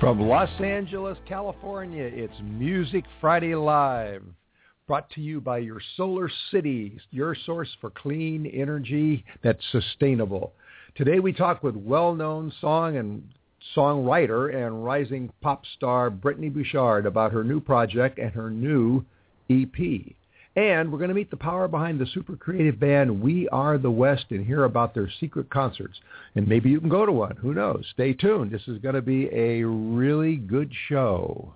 From Los Angeles, California, it's Music Friday Live, brought to you by your Solar City, your source for clean energy that's sustainable. Today we talk with well-known song and songwriter and rising pop star Brittany Bouchard about her new project and her new EP. And we're going to meet the power behind the super creative band We Are the West and hear about their secret concerts. And maybe you can go to one. Who knows? Stay tuned. This is going to be a really good show.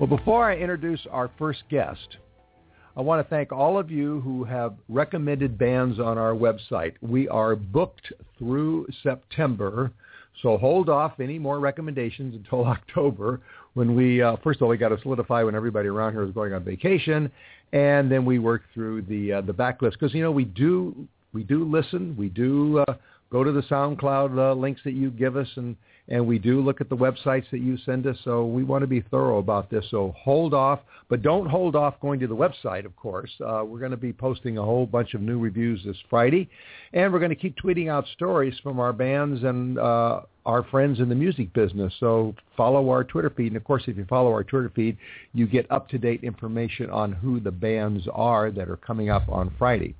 Well, before I introduce our first guest, I want to thank all of you who have recommended bands on our website. We are booked through September, so hold off any more recommendations until October when we, uh, first of all, we got to solidify when everybody around here is going on vacation, and then we work through the uh, the backlist because you know we do we do listen, we do uh, go to the SoundCloud uh, links that you give us, and and we do look at the websites that you send us. So we want to be thorough about this. So hold off, but don't hold off going to the website. Of course, uh, we're going to be posting a whole bunch of new reviews this Friday, and we're going to keep tweeting out stories from our bands and uh, our friends in the music business. So follow our Twitter feed, and of course, if you follow our Twitter feed, you get up to date information on who the bands are that are coming up on Friday.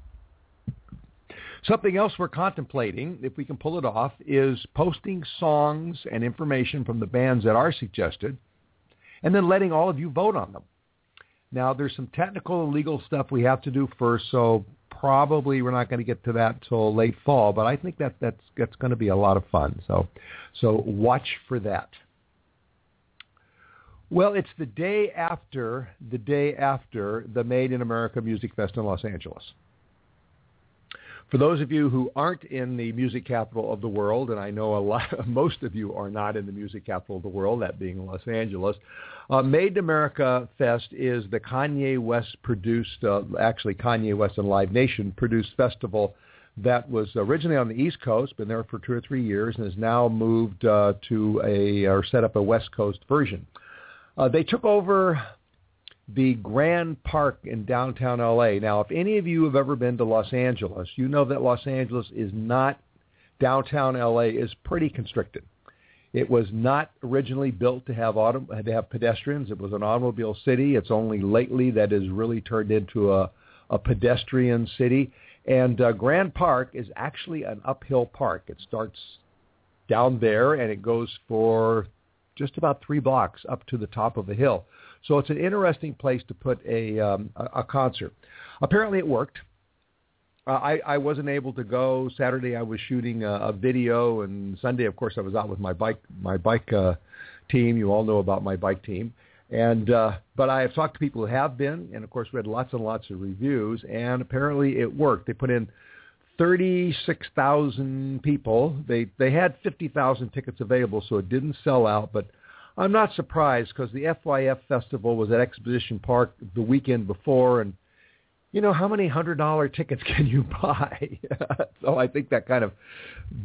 Something else we're contemplating, if we can pull it off, is posting songs and information from the bands that are suggested and then letting all of you vote on them. Now, there's some technical and legal stuff we have to do first, so probably we're not going to get to that until late fall, but I think that that's, that's going to be a lot of fun. So, so watch for that. Well, it's the day after the day after the Made in America Music Fest in Los Angeles. For those of you who aren't in the music capital of the world, and I know a lot, most of you are not in the music capital of the world, that being Los Angeles, uh, Made in America Fest is the Kanye West produced, uh, actually Kanye West and Live Nation produced festival that was originally on the East Coast, been there for two or three years, and has now moved uh, to a or set up a West Coast version. Uh, they took over the Grand Park in downtown LA. Now, if any of you have ever been to Los Angeles, you know that Los Angeles is not downtown LA is pretty constricted. It was not originally built to have auto, to have pedestrians. It was an automobile city. It's only lately that has really turned into a, a pedestrian city. And uh, Grand Park is actually an uphill park. It starts down there and it goes for just about three blocks up to the top of a hill. So it's an interesting place to put a um, a, concert. Apparently, it worked. Uh, I, I wasn't able to go. Saturday, I was shooting a, a video, and Sunday, of course, I was out with my bike my bike uh, team. You all know about my bike team. And uh, but I have talked to people who have been, and of course, read lots and lots of reviews, and apparently it worked. They put in 36,000 people. They they had 50,000 tickets available, so it didn't sell out, but I'm not surprised because the FYF festival was at Exposition Park the weekend before, and you know how many hundred dollar tickets can you buy? so I think that kind of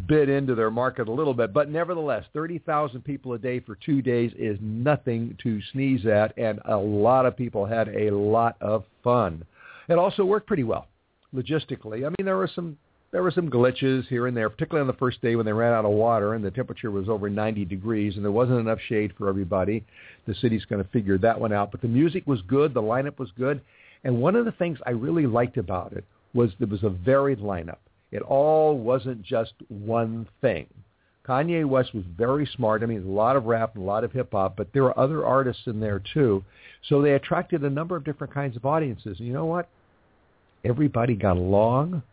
bit into their market a little bit. But nevertheless, thirty thousand people a day for two days is nothing to sneeze at, and a lot of people had a lot of fun. It also worked pretty well logistically. I mean, there were some there were some glitches here and there, particularly on the first day when they ran out of water and the temperature was over 90 degrees and there wasn't enough shade for everybody. The city's going to figure that one out. But the music was good. The lineup was good. And one of the things I really liked about it was there was a varied lineup. It all wasn't just one thing. Kanye West was very smart. I mean, a lot of rap and a lot of hip hop, but there were other artists in there too. So they attracted a number of different kinds of audiences. And you know what? Everybody got along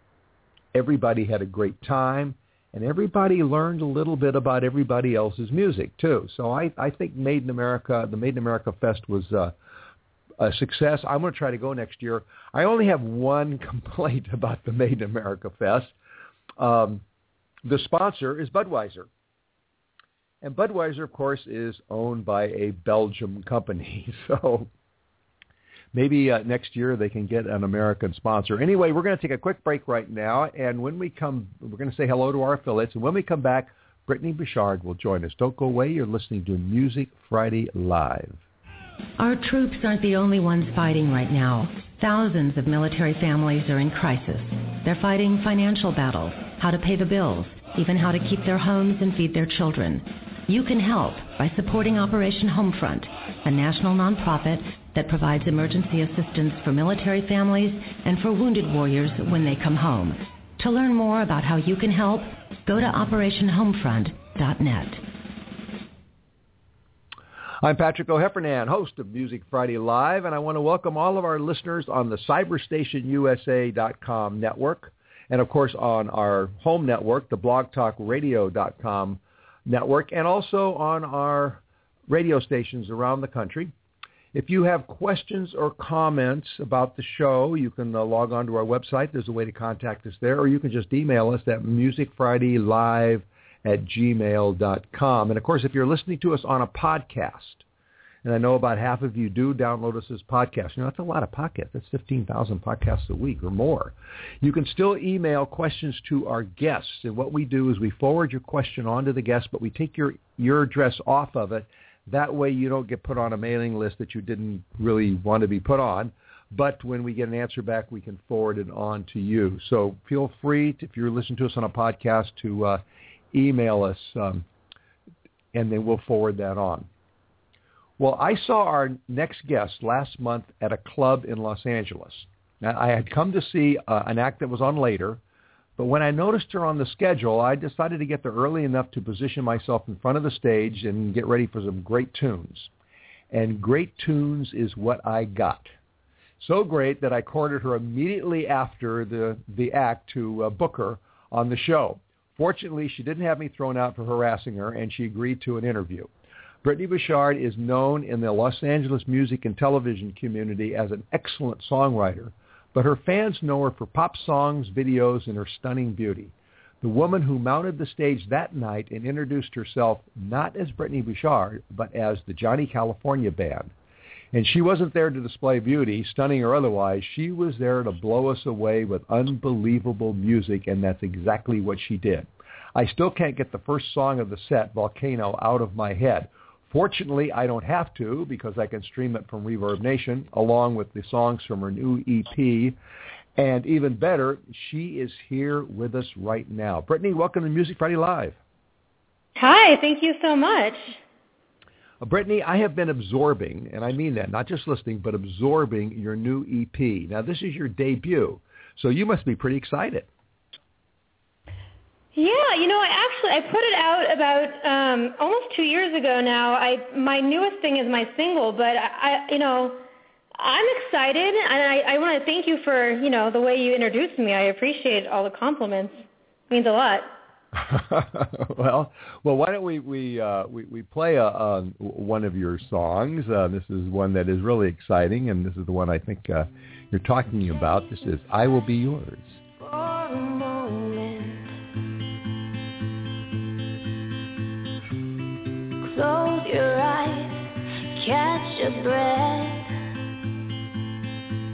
everybody had a great time, and everybody learned a little bit about everybody else's music too. So I, I think Made in America, the Made in America Fest was uh, a success. I'm going to try to go next year. I only have one complaint about the Made in America Fest. Um, the sponsor is Budweiser. And Budweiser, of course, is owned by a Belgium company. So maybe uh, next year they can get an American sponsor. Anyway, we're going to take a quick break right now. And when we come, we're going to say hello to our affiliates. And when we come back, Brittany Bouchard will join us. Don't go away. You're listening to Music Friday Live. Our troops aren't the only ones fighting right now. Thousands of military families are in crisis. They're fighting financial battles, how to pay the bills, even how to keep their homes and feed their children. You can help by supporting Operation Homefront, a national nonprofit that provides emergency assistance for military families and for wounded warriors when they come home. To learn more about how you can help, go to operationhomefront.net. I'm Patrick O'Heffernan, host of Music Friday Live, and I want to welcome all of our listeners on the CyberstationUSA.com network, and of course on our home network, the BlogTalkRadio.com network, and also on our radio stations around the country. If you have questions or comments about the show, you can uh, log on to our website. There's a way to contact us there, or you can just email us at musicfridaylive at gmail.com. And of course, if you're listening to us on a podcast, and I know about half of you do download us as podcasts. You know, that's a lot of podcasts. That's 15,000 podcasts a week or more. You can still email questions to our guests. And what we do is we forward your question on to the guest, but we take your, your address off of it. That way you don't get put on a mailing list that you didn't really want to be put on. But when we get an answer back, we can forward it on to you. So feel free, to, if you're listening to us on a podcast, to uh, email us, um, and then we'll forward that on. Well, I saw our next guest last month at a club in Los Angeles. Now, I had come to see uh, an act that was on later, but when I noticed her on the schedule, I decided to get there early enough to position myself in front of the stage and get ready for some great tunes. And great tunes is what I got. So great that I courted her immediately after the, the act to uh, book her on the show. Fortunately, she didn't have me thrown out for harassing her, and she agreed to an interview. Brittany Bouchard is known in the Los Angeles music and television community as an excellent songwriter, but her fans know her for pop songs, videos, and her stunning beauty. The woman who mounted the stage that night and introduced herself not as Brittany Bouchard, but as the Johnny California Band. And she wasn't there to display beauty, stunning or otherwise. She was there to blow us away with unbelievable music, and that's exactly what she did. I still can't get the first song of the set, Volcano, out of my head. Fortunately, I don't have to because I can stream it from Reverb Nation along with the songs from her new EP. And even better, she is here with us right now. Brittany, welcome to Music Friday Live. Hi, thank you so much. Uh, Brittany, I have been absorbing, and I mean that, not just listening, but absorbing your new EP. Now, this is your debut, so you must be pretty excited. Yeah, you know, I actually I put it out about um almost 2 years ago now. I my newest thing is my single, but I, I you know, I'm excited and I I want to thank you for, you know, the way you introduced me. I appreciate all the compliments. It means a lot. well, well, why don't we we uh, we, we play a, a, one of your songs? Uh, this is one that is really exciting, and this is the one I think uh, you're talking about. This is "I Will Be Yours." Close your eyes, catch your breath.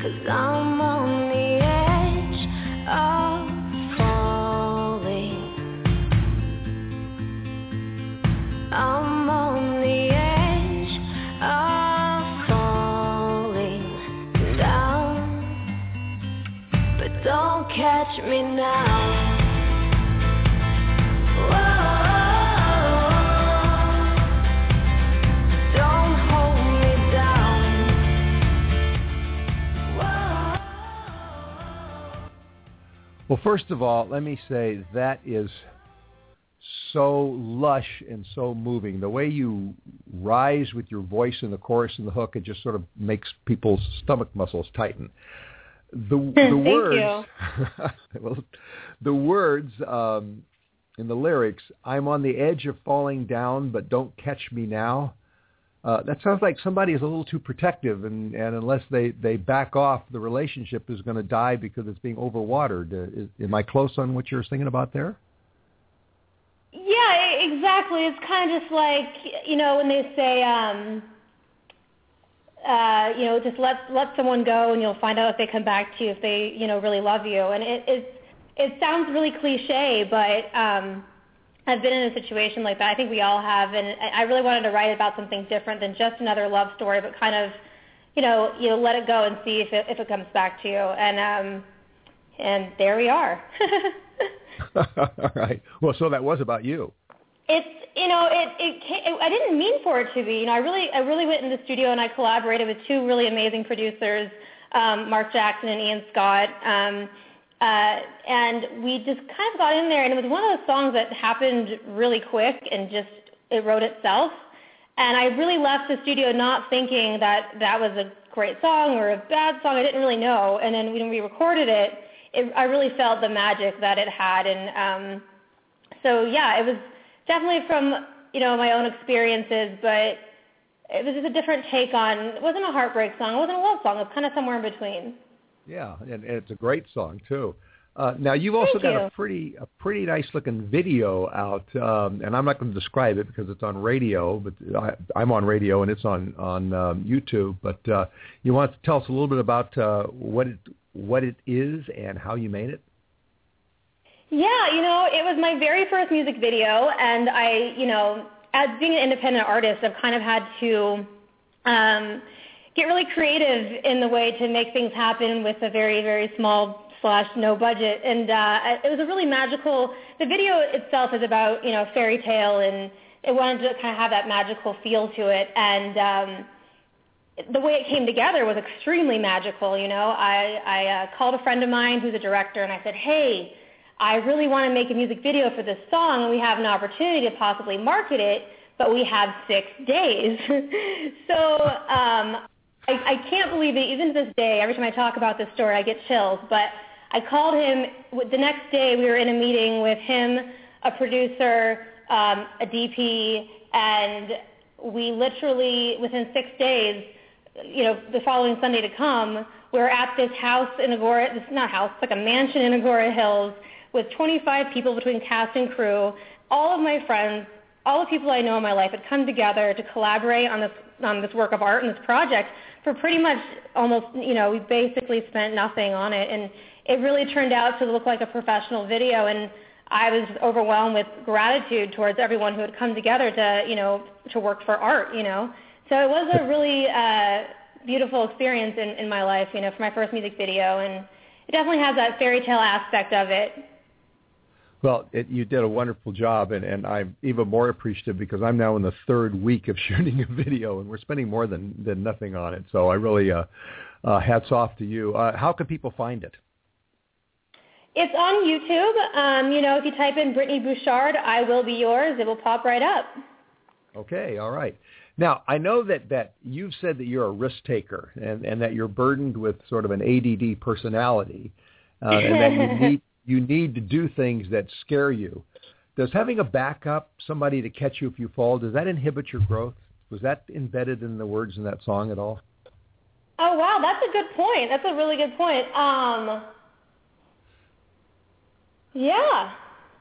Cause I'm on the edge of falling. I'm on the edge of falling down. But don't catch me now. Well, first of all, let me say that is so lush and so moving. The way you rise with your voice in the chorus and the hook, it just sort of makes people's stomach muscles tighten. The, the Thank words, well, the words um, in the lyrics, "I'm on the edge of falling down, but don't catch me now." Uh, that sounds like somebody is a little too protective, and, and unless they, they back off, the relationship is going to die because it's being overwatered. Uh, is, am I close on what you're thinking about there? Yeah, exactly. It's kind of just like you know when they say, um, uh, you know, just let let someone go, and you'll find out if they come back to you if they you know really love you. And it it it sounds really cliche, but um, I've been in a situation like that. I think we all have, and I really wanted to write about something different than just another love story, but kind of, you know, you know, let it go and see if it if it comes back to you. And um, and there we are. All right. Well, so that was about you. It's you know it, it it I didn't mean for it to be. You know, I really I really went in the studio and I collaborated with two really amazing producers, um, Mark Jackson and Ian Scott. Um, uh, and we just kind of got in there, and it was one of those songs that happened really quick and just it wrote itself. And I really left the studio not thinking that that was a great song or a bad song. I didn't really know. And then when we recorded it, it I really felt the magic that it had. And um, so yeah, it was definitely from you know my own experiences, but it was just a different take on. It wasn't a heartbreak song. It wasn't a love song. It was kind of somewhere in between. Yeah, and, and it's a great song too. Uh, now you've also Thank got you. a pretty a pretty nice looking video out, um, and I'm not going to describe it because it's on radio, but I, I'm on radio and it's on on um, YouTube. But uh, you want to tell us a little bit about uh, what it what it is and how you made it? Yeah, you know, it was my very first music video, and I, you know, as being an independent artist, I've kind of had to um, get really creative in the way to make things happen with a very, very small slash no budget. And uh, it was a really magical. The video itself is about, you know, fairy tale, and it wanted to kind of have that magical feel to it, and. Um, the way it came together was extremely magical. You know, I, I uh, called a friend of mine who's a director, and I said, "Hey, I really want to make a music video for this song, and we have an opportunity to possibly market it, but we have six days." so um, I, I can't believe it. Even to this day, every time I talk about this story, I get chills. But I called him the next day. We were in a meeting with him, a producer, um, a DP, and we literally within six days you know, the following Sunday to come, we're at this house in Agoura, this not house, it's like a mansion in Agoura Hills with 25 people between cast and crew. All of my friends, all the people I know in my life had come together to collaborate on this on this work of art and this project for pretty much almost, you know, we basically spent nothing on it and it really turned out to look like a professional video and I was overwhelmed with gratitude towards everyone who had come together to, you know, to work for art, you know. So it was a really uh, beautiful experience in, in my life, you know, for my first music video, and it definitely has that fairy tale aspect of it. Well, it, you did a wonderful job, and, and I'm even more appreciative because I'm now in the third week of shooting a video, and we're spending more than, than nothing on it. So I really, uh, uh, hats off to you. Uh, how can people find it? It's on YouTube. Um, you know, if you type in Brittany Bouchard, I will be yours. It will pop right up. Okay, all right. Now, I know that, that you've said that you're a risk taker and, and that you're burdened with sort of an ADD personality uh, and that you need, you need to do things that scare you. Does having a backup, somebody to catch you if you fall, does that inhibit your growth? Was that embedded in the words in that song at all? Oh wow, that's a good point. That's a really good point. Um, yeah,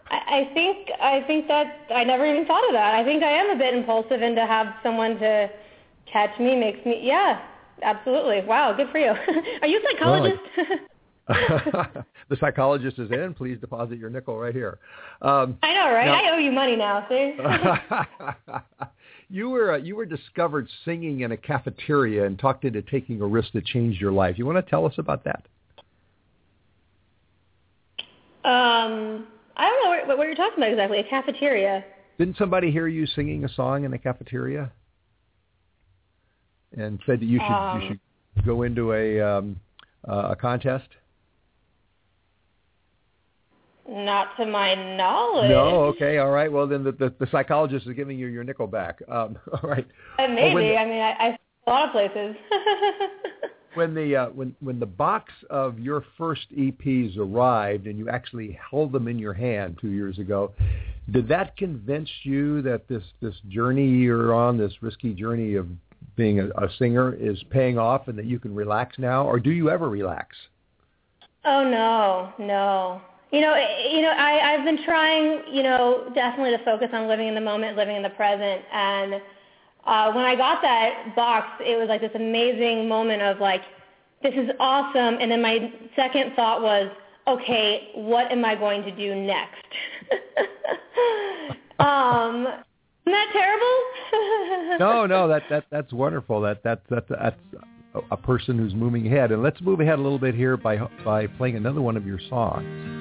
I, I think I think that I never even thought of that. I think I am a bit impulsive, and to have someone to catch me makes me yeah, absolutely. Wow, good for you. Are you a psychologist? the psychologist is in. Please deposit your nickel right here. Um, I know, right? now- I owe you money now. See. you were uh, you were discovered singing in a cafeteria and talked into taking a risk that changed your life. You want to tell us about that? um, I don't know what, what you're talking about exactly. A cafeteria. Didn't somebody hear you singing a song in a cafeteria and said that you should Um, you should go into a um, uh, a contest? Not to my knowledge. No. Okay. All right. Well, then the, the, the psychologist is giving you your nickel back. Um, all right. Uh, maybe. when- I mean, I, I a lot of places. when the uh, when when the box of your first EPs arrived and you actually held them in your hand two years ago, did that convince you that this this journey you're on, this risky journey of being a, a singer, is paying off and that you can relax now, or do you ever relax? Oh no, no. You know, you know, I, I've been trying, you know, definitely to focus on living in the moment, living in the present, and uh, when I got that box, it was like this amazing moment of like, this is awesome. And then my second thought was, okay, what am I going to do next? um, isn't that terrible? no, no, that that that's wonderful. That that that that's a person who's moving ahead. And let's move ahead a little bit here by by playing another one of your songs.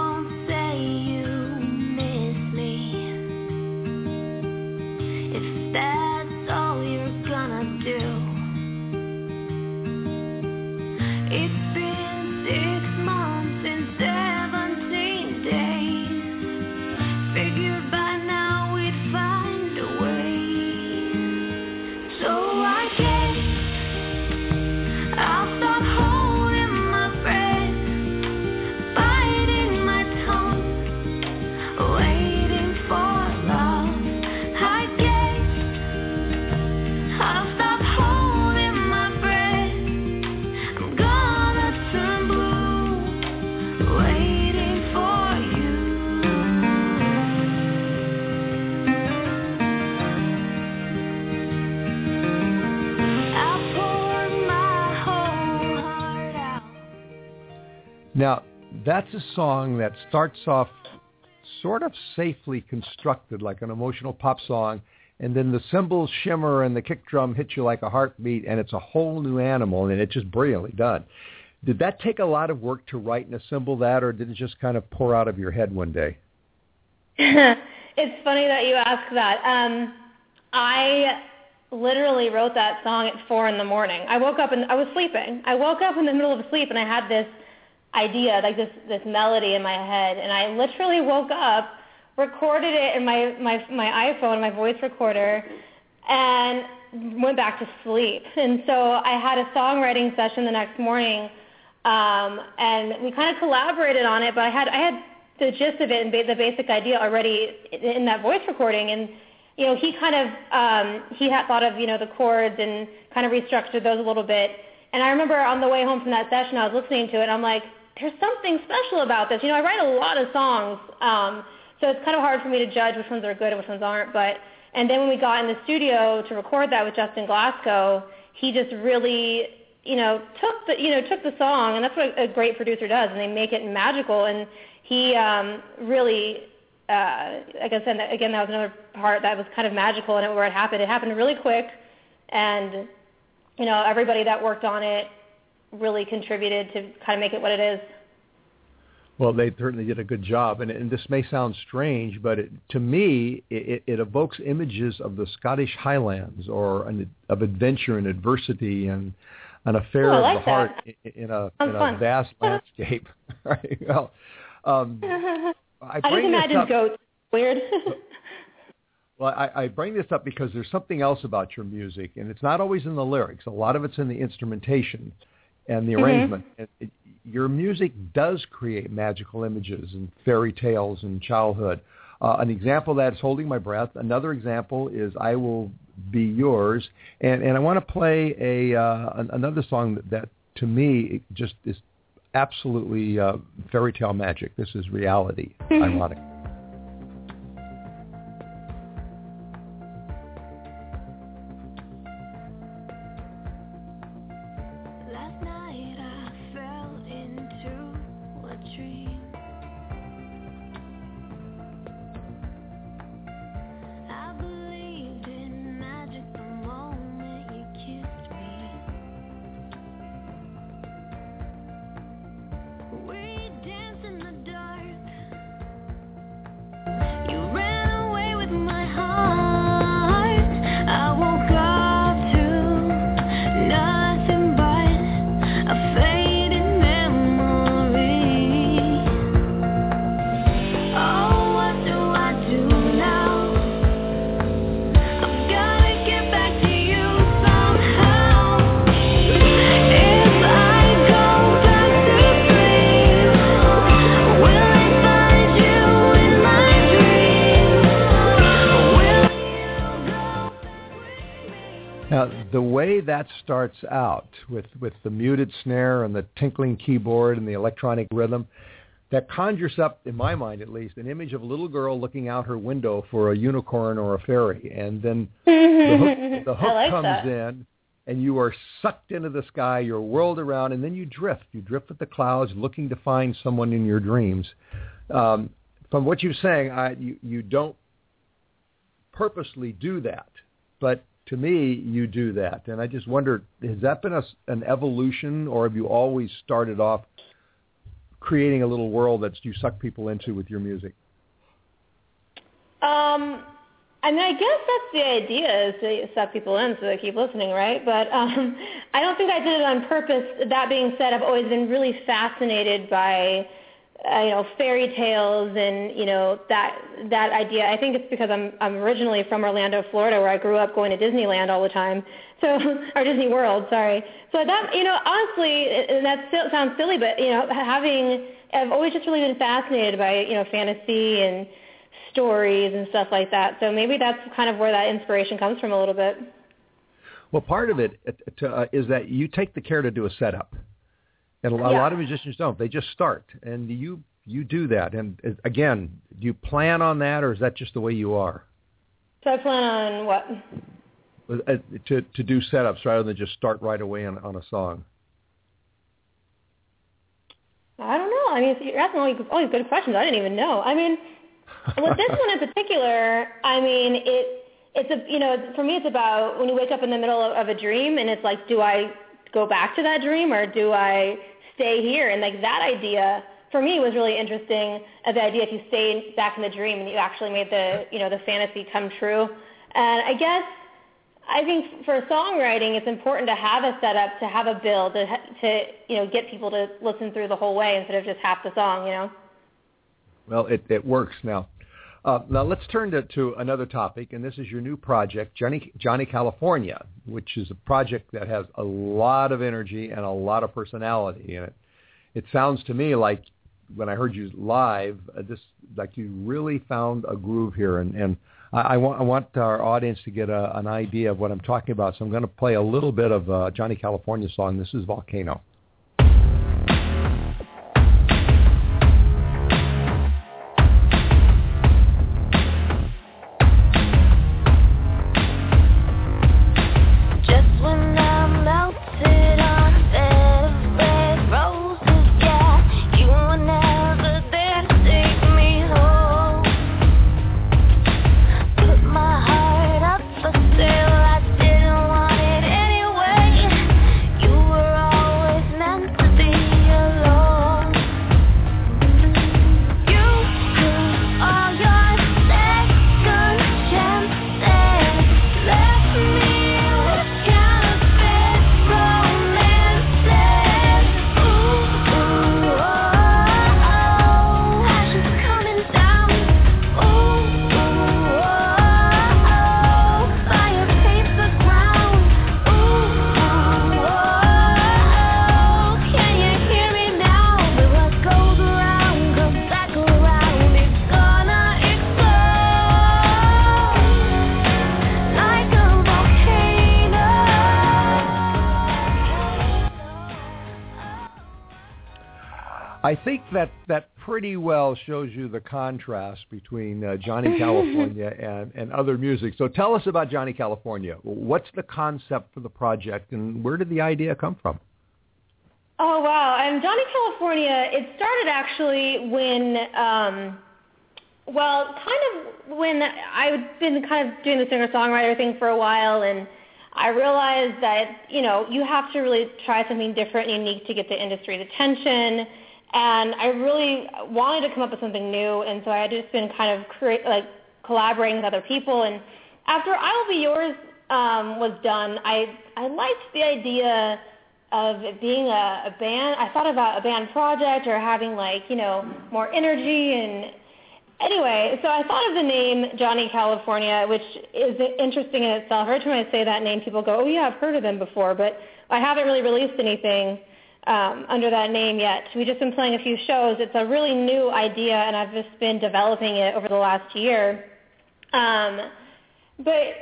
Now, that's a song that starts off sort of safely constructed like an emotional pop song, and then the cymbals shimmer and the kick drum hits you like a heartbeat, and it's a whole new animal, and it's just brilliantly done. Did that take a lot of work to write and assemble that, or did it just kind of pour out of your head one day? it's funny that you ask that. Um, I literally wrote that song at four in the morning. I woke up and I was sleeping. I woke up in the middle of sleep and I had this idea, like this this melody in my head, and I literally woke up, recorded it in my my my iPhone, my voice recorder, and went back to sleep. And so I had a songwriting session the next morning, um, and we kind of collaborated on it. But I had I had the gist of it and the basic idea already in that voice recording, and you know he kind of um, he had thought of you know the chords and kind of restructured those a little bit. And I remember on the way home from that session, I was listening to it. And I'm like, there's something special about this. You know, I write a lot of songs, um, so it's kind of hard for me to judge which ones are good and which ones aren't. But and then when we got in the studio to record that with Justin Glasgow, he just really, you know, took the you know took the song, and that's what a great producer does, and they make it magical. And he um, really, uh, like I said, again, that was another part that was kind of magical, and it, where it happened, it happened really quick, and you know, everybody that worked on it really contributed to kind of make it what it is. Well, they certainly did a good job, and, and this may sound strange, but it, to me, it, it evokes images of the Scottish Highlands or an, of adventure and adversity and an affair oh, like of the heart in, in a in a vast landscape. right. Well, um, I, I just imagine up- goats. Weird. Well, I, I bring this up because there's something else about your music, and it's not always in the lyrics. A lot of it's in the instrumentation and the Mhm. arrangement. It, it, your music does create magical images and fairy tales and childhood. Uh, an example of that is Holding My Breath. Another example is I Will Be Yours. And, and I want to play a uh, an, another song that, that, to me, just is absolutely uh, fairy tale magic. This is reality, ironic. That starts out with with the muted snare and the tinkling keyboard and the electronic rhythm, that conjures up, in my mind at least, an image of a little girl looking out her window for a unicorn or a fairy, and then the hook, the hook like comes that. in, and you are sucked into the sky, you're whirled around, and then you drift. You drift with the clouds, looking to find someone in your dreams. Um, from what you're saying, I, you, you don't purposely do that, but to me, you do that. And I just wondered, has that been a, an evolution, or have you always started off creating a little world that you suck people into with your music? Um, I mean, I guess that's the idea is to suck people in so they keep listening, right? But um, I don't think I did it on purpose. That being said, I've always been really fascinated by, uh, you know, fairy tales and you know that that idea. I think it's because I'm I'm originally from Orlando, Florida, where I grew up going to Disneyland all the time. So, or Disney World, sorry. So that you know, honestly, and that still sounds silly, but you know, having I've always just really been fascinated by you know fantasy and stories and stuff like that. So maybe that's kind of where that inspiration comes from a little bit. Well, part of it uh, uh, is that you take the care to do a setup, and a Yeah. lot of musicians don't. They just start, and you you do that. And uh, again, do you plan on that, or is that just the way you are? So I plan on what? Uh, To to do setups rather than just start right away on, on a song. I don't know. I mean, you're asking all these, all these good questions. I didn't even know. I mean, with this one in particular, I mean, it it's a you know for me it's about when you wake up in the middle of, of a dream and it's like, do I go back to that dream or do I stay here? And like that idea for me was really interesting. uh, The idea if you stay back in the dream and you actually made the you know the fantasy come true. And I guess I think for songwriting, it's important to have a setup, to have a build, to, to you know get people to listen through the whole way instead of just half the song. You know. Well, it, it works now. Uh, now let's turn to, to another topic, and this is your new project, Johnny, Johnny California, which is a project that has a lot of energy and a lot of personality in it. It sounds to me like when I heard you live, uh, this like you really found a groove here, and, and I, I, want, I want our audience to get a, an idea of what I'm talking about. So I'm going to play a little bit of uh, Johnny California song. This is Volcano. I think that that pretty well shows you the contrast between uh, Johnny California and, and other music. So tell us about Johnny California. What's the concept for the project, and where did the idea come from? Oh wow! And Johnny California. It started actually when, um, well, kind of when I've been kind of doing the singer-songwriter thing for a while, and I realized that you know you have to really try something different and unique to get the industry's attention. And I really wanted to come up with something new, and so I had just been kind of create like collaborating with other people. And after I Will Be Yours um, was done, I I liked the idea of it being a, a band. I thought about a band project or having like, you know, more energy and anyway, so I thought of the name Johnny California, which is interesting in itself. Every time I say that name, people go, oh yeah, I've heard of them before, but I haven't really released anything um, under that name yet. We've just been playing a few shows. It's a really new idea, and I've just been developing it over the last year. Um, but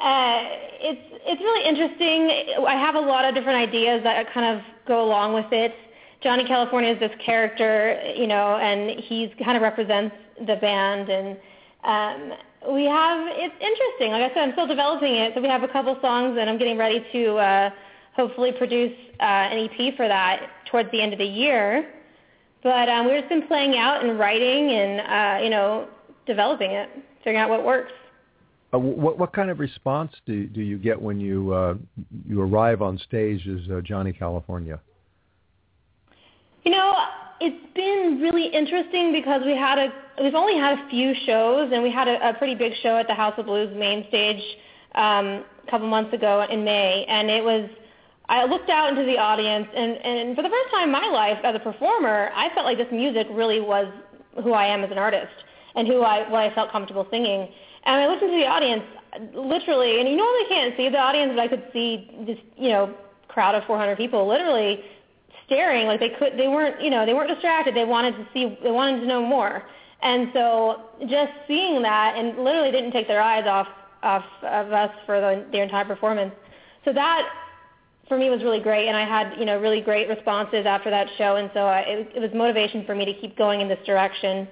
uh, it's it's really interesting. I have a lot of different ideas that kind of go along with it. Johnny California is this character, you know, and he's kind of represents the band, and um, we have it's interesting. Like I said, I'm still developing it, so we have a couple songs, and I'm getting ready to uh, hopefully produce uh, an EP for that towards the end of the year. But um, we've just been playing out and writing, and uh, you know, developing it, figuring out what works. Uh, what what kind of response do do you get when you uh, you arrive on stage as uh, Johnny California? You know, it's been really interesting because we had a we've only had a few shows, and we had a, a pretty big show at the House of Blues main stage um, a couple months ago in May, and it was. I looked out into the audience, and, and for the first time in my life as a performer, I felt like this music really was who I am as an artist and who I what I felt comfortable singing. And I listened to the audience literally, and you normally can't see the audience, but I could see this you know crowd of 400 people literally staring like they could they weren't you know they weren't distracted. They wanted to see they wanted to know more. And so just seeing that and literally didn't take their eyes off off of us for the, the entire performance. So that for me was really great and i had you know really great responses after that show and so I, it, it was motivation for me to keep going in this direction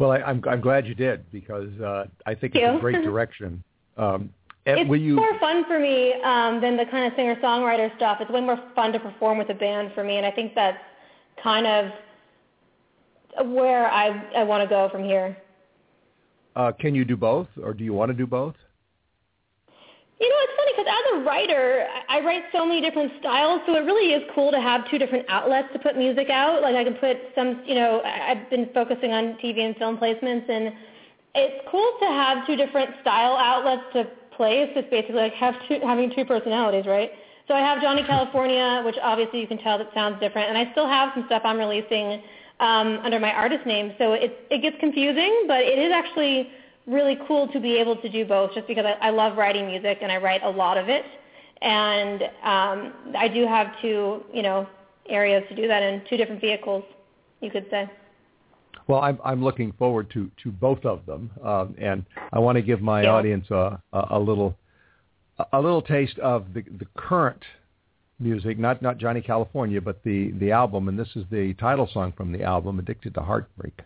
Well, I, I'm I'm glad you did because uh, I think Thank it's a great direction. Um, and it's will you? more fun for me um, than the kind of singer-songwriter stuff. It's way more fun to perform with a band for me, and I think that's kind of where I I want to go from here. Uh, can you do both, or do you want to do both? You know, it's as a writer, I write so many different styles, so it really is cool to have two different outlets to put music out. Like I can put some, you know, I've been focusing on TV and film placements, and it's cool to have two different style outlets to place. It's basically like have two, having two personalities, right? So I have Johnny California, which obviously you can tell that sounds different, and I still have some stuff I'm releasing um, under my artist name. So it it gets confusing, but it is actually really cool to be able to do both just because I, I love writing music and I write a lot of it. And um, I do have two, you know, areas to do that in, two different vehicles, you could say. Well, I'm I'm looking forward to to both of them, um, and I want to give my Yeah. audience a, a a little a little taste of the the current music, not not Johnny California, but the the album, and this is the title song from the album, "Addicted to Heartbreak."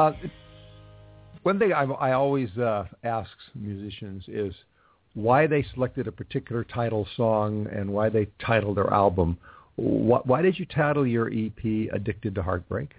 Uh, one thing I, I always uh, ask musicians is why they selected a particular title song and why they titled their album. Why, why did you title your EP "Addicted to Heartbreak"?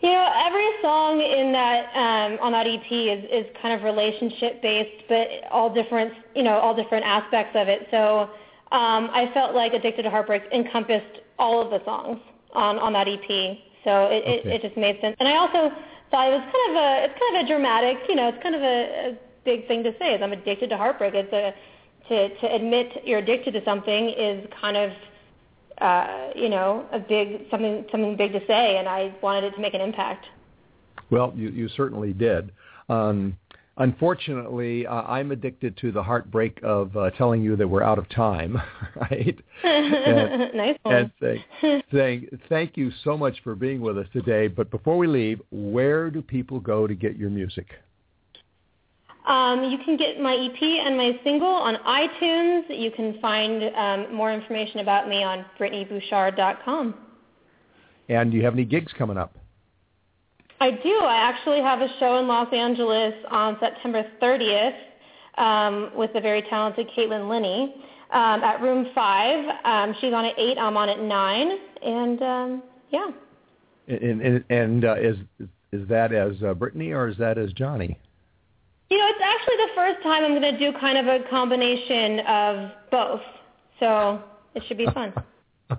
You know, every song in that um, on that EP is, is kind of relationship based, but all different, you know, all different aspects of it. So um, I felt like "Addicted to Heartbreak" encompassed all of the songs on on that EP. So it, Okay. it, it just made sense. And I also thought it was kind of a it's kind of a dramatic, you know, it's kind of a, a big thing to say. Is I'm addicted to heartbreak. It's a to to admit you're addicted to something is kind of uh, you know, a big something something big to say, and I wanted it to make an impact. Well, you, you certainly did. Um, unfortunately, uh, I'm addicted to the heartbreak of uh, telling you that we're out of time, right? And- nice one. and saying, saying thank you so much for being with us today. But before we leave, where do people go to get your music? Um, you can get my EP and my single on iTunes. You can find um, more information about me on BrittanyBouchard.com. And do you have any gigs coming up? I do. I actually have a show in Los Angeles on September 30th um, with the very talented Caitlin Linney um, at Room 5. Um, she's on at 8. I'm on at 9. And um, yeah. And and, and uh, is is that as uh, Brittany or is that as Johnny? You know, it's actually the first time I'm going to do kind of a combination of both. So it should be fun.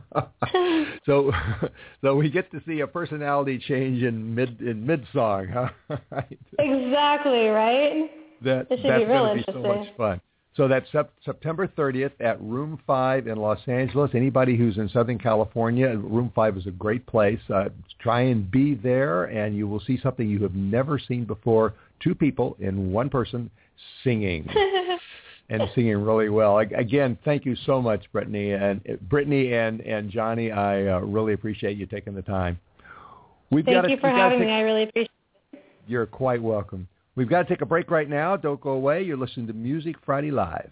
so, so we get to see a personality change in mid in mid song, huh? Exactly right. That should that's be going to be so much fun. So that's sep- September 30th at Room 5 in Los Angeles. Anybody who's in Southern California, Room 5 is a great place. Uh, try and be there, and you will see something you have never seen before. Two people in one person singing. And singing really well. Ag- Again, thank you so much, Brittany and uh, Brittany and and Johnny. I uh, really appreciate you taking the time. We've Thank got you for having me. I really appreciate it. You're quite welcome. We've got to take a break right now. Don't go away. You're listening to Music Friday Live.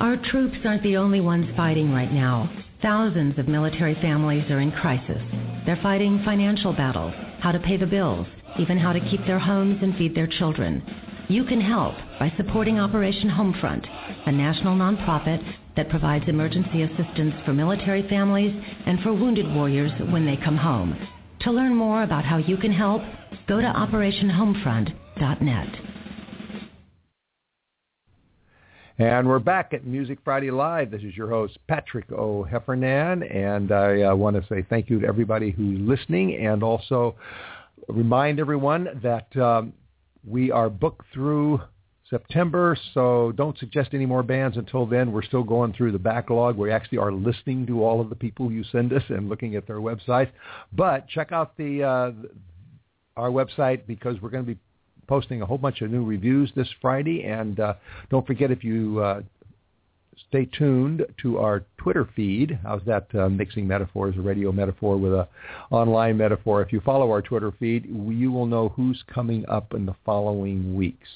Our troops aren't the only ones fighting right now. Thousands of military families are in crisis. They're fighting financial battles, how to pay the bills, even how to keep their homes and feed their children. You can help by supporting Operation Homefront, a national nonprofit that provides emergency assistance for military families and for wounded warriors when they come home. To learn more about how you can help, go to operationhomefront.net. And we're back at Music Friday Live. This is your host, Patrick O'Heffernan. And I uh, want to say thank you to everybody who's listening and also remind everyone that um, we are booked through September, so don't suggest any more bands until then. We're still going through the backlog. We actually are listening to all of the people you send us and looking at their websites. But check out the uh, our website because we're going to be posting a whole bunch of new reviews this Friday. And uh, don't forget if you uh, stay tuned to our Twitter feed. How's that uh, mixing metaphors, a radio metaphor with a online metaphor? If you follow our Twitter feed, you will know who's coming up in the following weeks.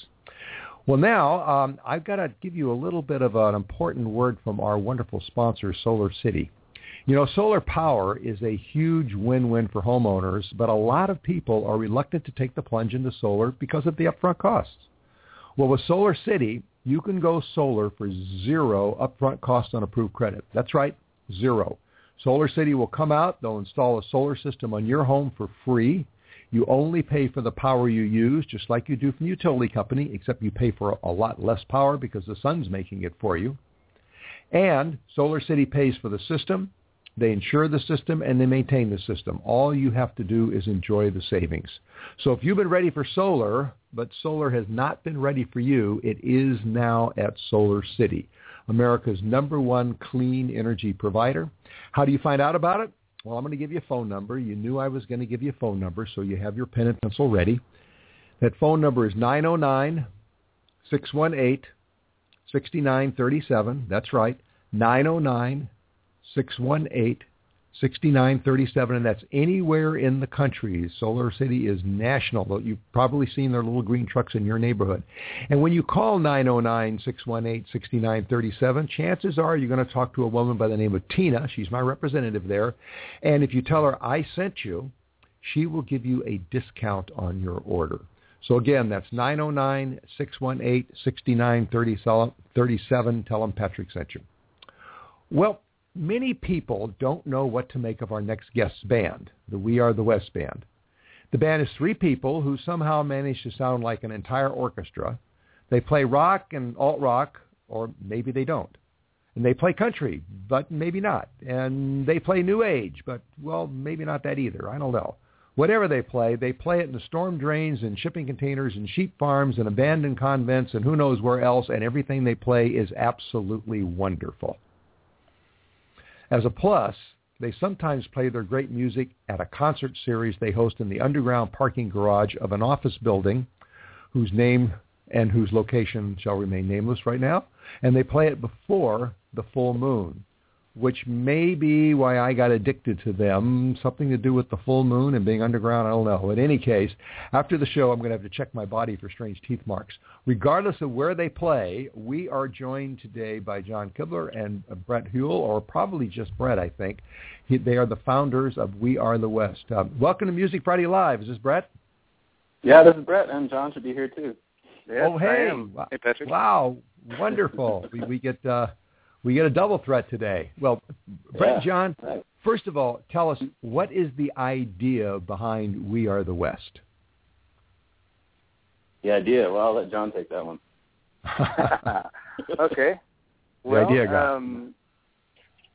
Well, now um, I've got to give you a little bit of an important word from our wonderful sponsor, Solar City. You know, solar power is a huge win-win for homeowners, but a lot of people are reluctant to take the plunge into solar because of the upfront costs. Well, with Solar City, you can go solar for zero upfront cost on approved credit. That's right, zero. Solar City will come out, they'll install a solar system on your home for free. You only pay for the power you use, just like you do from the utility company, except you pay for a lot less power because the sun's making it for you. And Solar City pays for the system, they insure the system and they maintain the system. All you have to do is enjoy the savings. So if you've been ready for solar, but solar has not been ready for you, it is now at Solar City, America's number one clean energy provider. How do you find out about it? Well, I'm going to give you a phone number. You knew I was going to give you a phone number, so you have your pen and pencil ready. That phone number is 909 618 6937. That's right, 909 618 6937, and that's anywhere in the country. Solar City is national. You've probably seen their little green trucks in your neighborhood. And when you call 909-618-6937, chances are you're going to talk to a woman by the name of Tina. She's my representative there. And if you tell her I sent you, she will give you a discount on your order. So again, that's 909-618-6937. Tell them Patrick sent you. Well, many people don't know what to make of our next guest's band, the We Are the West band. The band is three people who somehow manage to sound like an entire orchestra. They play rock and alt rock, or maybe they don't. And they play country, but maybe not. And they play new age, but well, maybe not that either. I don't know. Whatever they play, they play it in the storm drains and shipping containers and sheep farms and abandoned convents and who knows where else, and everything they play is absolutely wonderful. As a plus, they sometimes play their great music at a concert series they host in the underground parking garage of an office building whose name and whose location shall remain nameless right now. And they play it before the full moon, which may be why I got addicted to them. Something to do with the full moon and being underground. I don't know. In any case, after the show, I'm going to have to check my body for strange teeth marks. Regardless of where they play, we are joined today by John Kibler and Brett Hool, or probably just Brett, I think. He, they are the founders of We Are the West. Uh, welcome to Music Friday Live. Is this Brett? Yeah, this is Brett, and John should be here too. Yes, oh, hey. Hey, Patrick. Wow, wonderful. we, we get uh, we get a double threat today. Well, Brett, Yeah, John, right. first of all, tell us what is the idea behind We Are the West? The idea. Well, I'll let John take that one. okay. The Well, idea guy. um,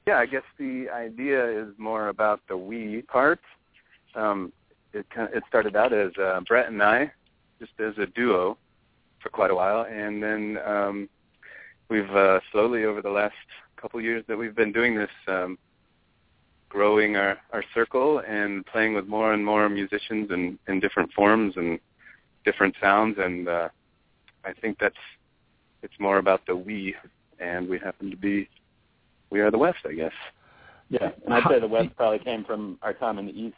yeah, I guess the idea is more about the we part. Um, it it started out as uh, Brett and I, just as a duo, for quite a while, and then um, we've uh, slowly over the last couple years that we've been doing this, um, growing our our circle and playing with more and more musicians in in different forms and different sounds, and uh, I think that's it's more about the we, and we happen to be we are the West, I guess. Yeah, and I'd say the West probably came from our time in the East.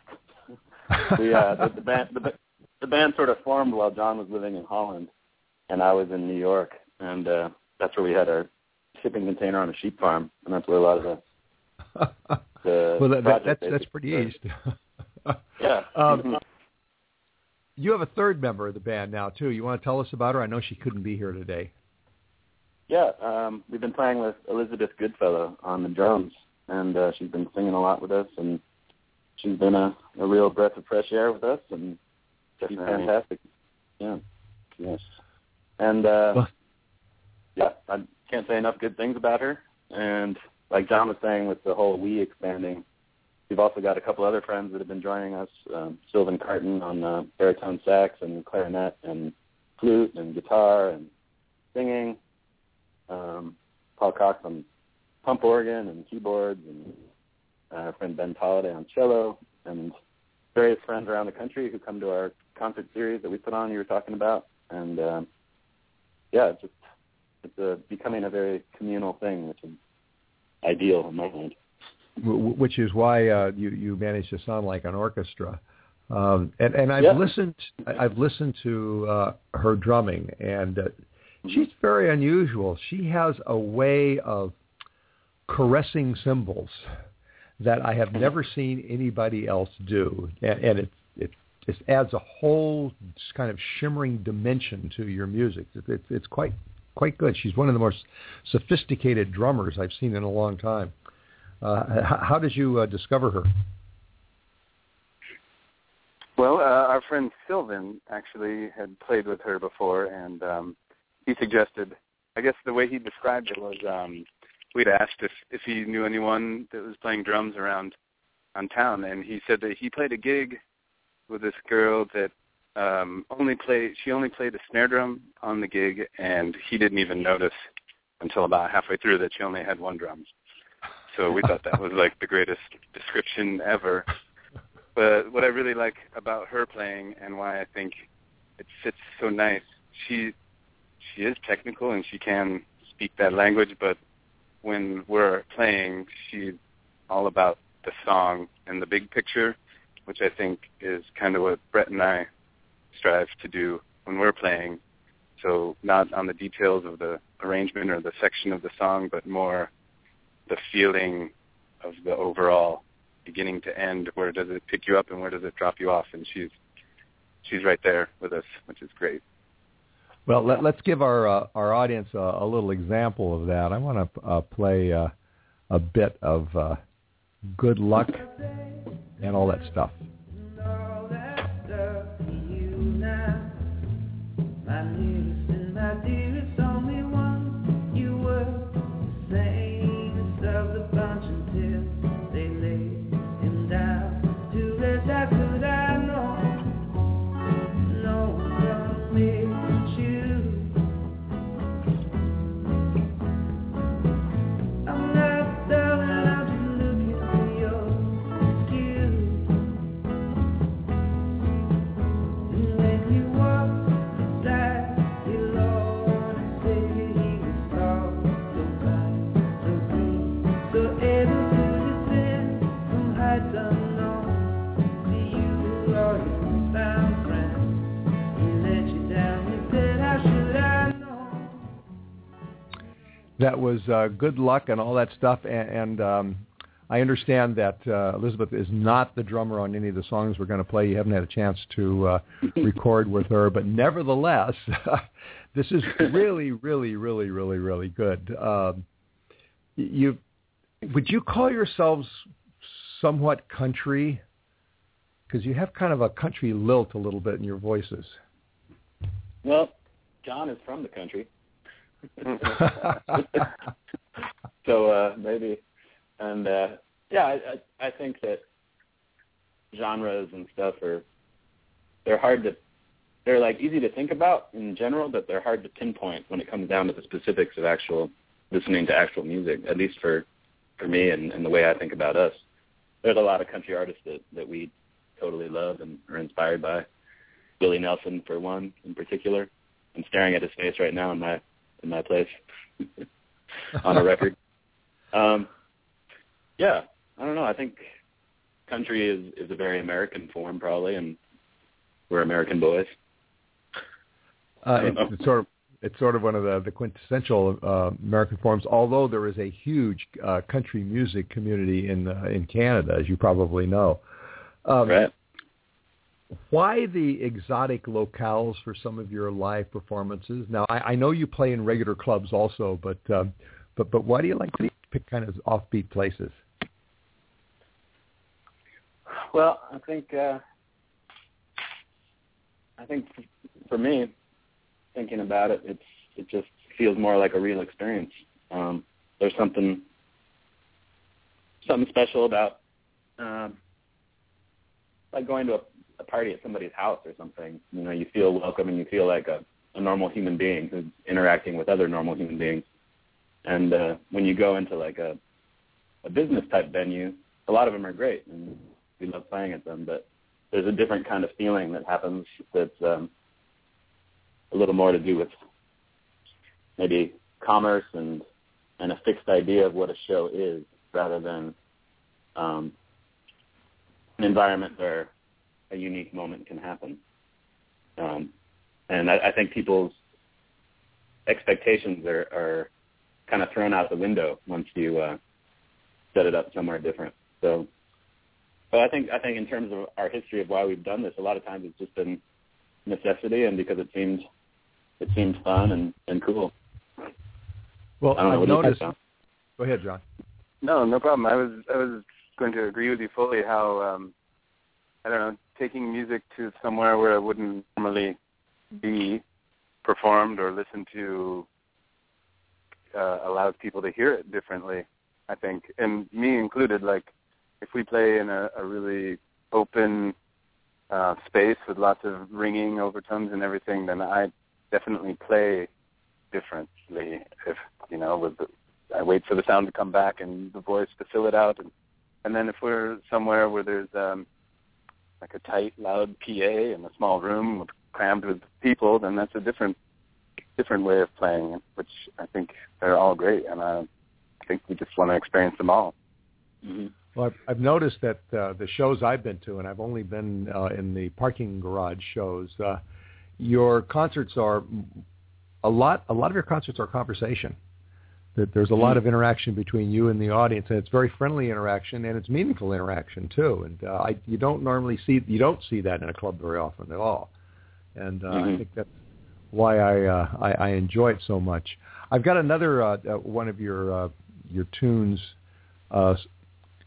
we uh, the, the band the, the band sort of formed while John was living in Holland, and I was in New York, and uh, that's where we had our shipping container on a sheep farm, and that's where a lot of the the well, that, that, that's that's pretty started. east. Yeah. Um, you have a third member of the band now too. You want to tell us about her? I know she couldn't be here today. Yeah, um, we've been playing with Elizabeth Goodfellow on the drums, and uh, she's been singing a lot with us, and she's been a, a real breath of fresh air with us, and she's Definitely. fantastic. Yeah, yes, and uh, Well- yeah, I can't say enough good things about her. And like John was saying, with the whole we expanding, we've also got a couple other friends that have been joining us. Um, Sylvan Carton on uh, baritone sax and clarinet and flute and guitar and singing um, Paul Cox on pump organ and keyboards, and uh, our friend Ben Tolliday on cello, and various friends around the country who come to our concert series that we put on. You were talking about, and um, yeah, just it's a, becoming a very communal thing, which is ideal in my mind. which is why uh, you you manage to sound like an orchestra. Um, and and I've Yeah. listened I've listened to uh, her drumming, and uh, she's very unusual. She has a way of caressing cymbals that I have never seen anybody else do, and, and it it just adds a whole kind of shimmering dimension to your music. It, it, it's quite quite good. She's one of the most sophisticated drummers I've seen in a long time. Uh, how did you uh, discover her? Well, uh, our friend Sylvan actually had played with her before, and um, he suggested. I guess the way he described it was um, we'd asked if if he knew anyone that was playing drums around on town, and he said that he played a gig with this girl that um, only played. She only played the snare drum on the gig, and he didn't even notice until about halfway through that she only had one drum. So we thought that was like the greatest description ever. But what I really like about her playing and why I think it fits so nice, she she is technical and she can speak that language, but when we're playing, she's all about the song and the big picture, which I think is kind of what Brett and I strive to do when we're playing. So not on the details of the arrangement or the section of the song, but more the feeling of the overall beginning to end. Where does it pick you up and where does it drop you off? And she's she's right there with us, which is great. Well, let, let's give our uh, our audience a, a little example of that. I want to uh, play uh, a bit of uh, "Good Luck" and all that stuff. When you walk my you that was uh, good luck and all that stuff. And, and um, I understand that uh, Elizabeth is not the drummer on any of the songs we're going to play. You haven't had a chance to uh, record with her, but nevertheless, this is really, really, really, really, really good. Um, you would you call yourselves somewhat country? Because you have kind of a country lilt a little bit in your voices. Well, John is from the country, so uh, maybe, and uh, yeah, I, I, I think that genres and stuff are they're hard to they're like easy to think about in general, but they're hard to pinpoint when it comes down to the specifics of actual listening to actual music. At least for for me and, and the way I think about us, there's a lot of country artists that that we totally love and are inspired by. Willie Nelson, for one, in particular. I'm staring at his face right now in my in my place on a record. Um, yeah, I don't know. I think country is is a very American form, probably, and we're American boys. Uh, it's, it's sort of it's sort of one of the, the quintessential uh, American forms. Although there is a huge uh, country music community in uh, in Canada, as you probably know. Um, right. Why the exotic locales for some of your live performances? Now, I, I know you play in regular clubs also, but um, but but why do you like to pick kind of offbeat places? Well, I think uh, I think for me, thinking about it, it's it just feels more like a real experience. Um, there's something something special about um, like going to a, a party at somebody's house or something. You know, you feel welcome and you feel like a, a normal human being who's interacting with other normal human beings. And uh, when you go into like a a business type venue, a lot of them are great and we love playing at them, but there's a different kind of feeling that happens that's um, a little more to do with maybe commerce and and a fixed idea of what a show is rather than um, an environment where a unique moment can happen. Um, and I, I think people's expectations are, are kind of thrown out the window once you uh, set it up somewhere different. So, but I think I think in terms of our history of why we've done this, a lot of times it's just been necessity and because it seemed it seemed fun and and cool. Well, I don't know, I've what do you guys noticed. Go ahead, John. No, no problem. I was I was going to agree with you fully. How um, I don't know, taking music to somewhere where it wouldn't normally be performed or listened to uh, allows people to hear it differently. I think, and me included. Like, if we play in a, a really open uh, space with lots of ringing overtones and everything, then I definitely play differently. If you know, with the, I wait for the sound to come back and the voice to fill it out, and and then if we're somewhere where there's um, like a tight, loud PA in a small room with, crammed with people, then that's a different different way of playing, which I think they're all great, and I think we just want to experience them all. Mm-hmm. Well, I've, I've noticed that uh, the shows I've been to, and I've only been uh, in the parking garage shows, uh, your concerts are a lot. A lot of your concerts are conversation. That there's a lot of interaction between you and the audience, and it's very friendly interaction, and it's meaningful interaction too. And uh, I, you don't normally see you don't see that in a club very often at all. And uh, I Mhm. think that's why I, uh, I I enjoy it so much. I've got another uh, uh, one of your uh, your tunes uh,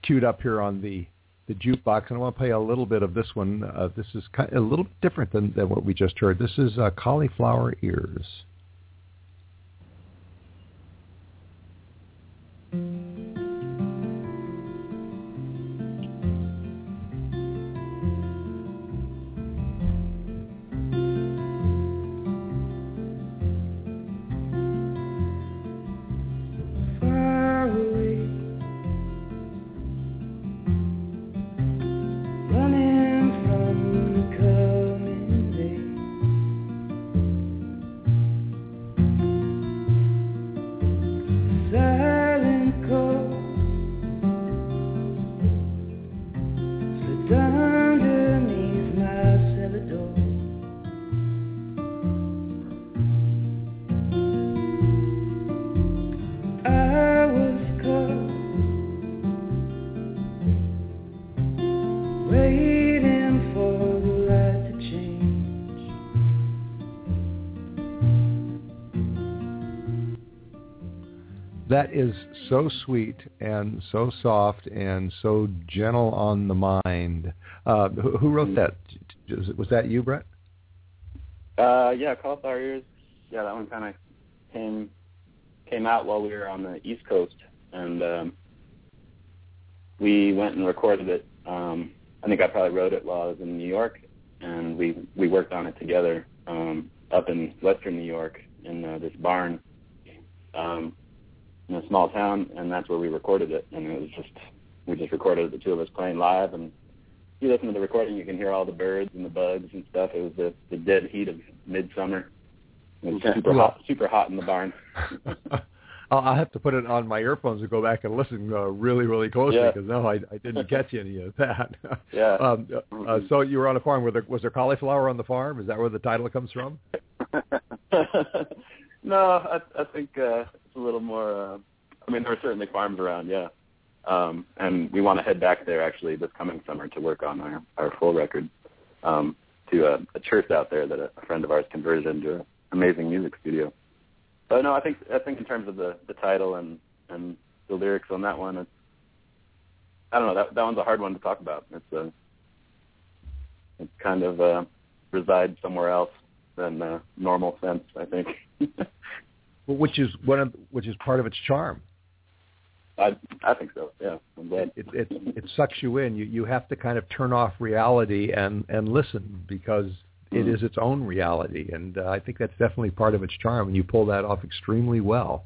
queued up here on the the jukebox, and I want to play a little bit of this one. Uh, this is kind a little different than, than what we just heard. This is uh, cauliflower ears. So sweet and so soft and so gentle on the mind. Uh, who, who wrote that? Was that you, Brett? Uh, yeah, Cauliflower Ears. Yeah, that one kind of came came out while we were on the East Coast, and um, we went and recorded it. Um, I think I probably wrote it while I was in New York, and we we worked on it together um, up in Western New York in uh, this barn um, in a small town, and that's where we recorded it. And it was just we just recorded the two of us playing live, and if you listen to the recording, you can hear all the birds and the bugs and stuff. It was the, the dead heat of midsummer. It was super hot, super hot in the barn. I'll I'll have to put it on my earphones and go back and listen uh, really, really closely Yeah. because no, I, I didn't catch any of that. Yeah. Um, uh, so you were on a farm. Were there, was there cauliflower on the farm? Is that where the title comes from? no, I, I think uh, it's a little more. Uh, I mean, there are certainly farms around, yeah. Um, and we want to head back there actually this coming summer to work on our our full record um, to a, a church out there that a, a friend of ours converted into an amazing music studio. But no, I think I think in terms of the the title and and the lyrics on that one, it's I don't know that that one's a hard one to talk about. It's a it kind of uh, resides somewhere else than uh, normal sense, I think. Which is one of which is part of its charm. I I think so. Yeah, I'm glad. It it it sucks you in. You you have to kind of turn off reality and and listen because it Mhm. is its own reality, and uh, I think that's definitely part of its charm. And you pull that off extremely well.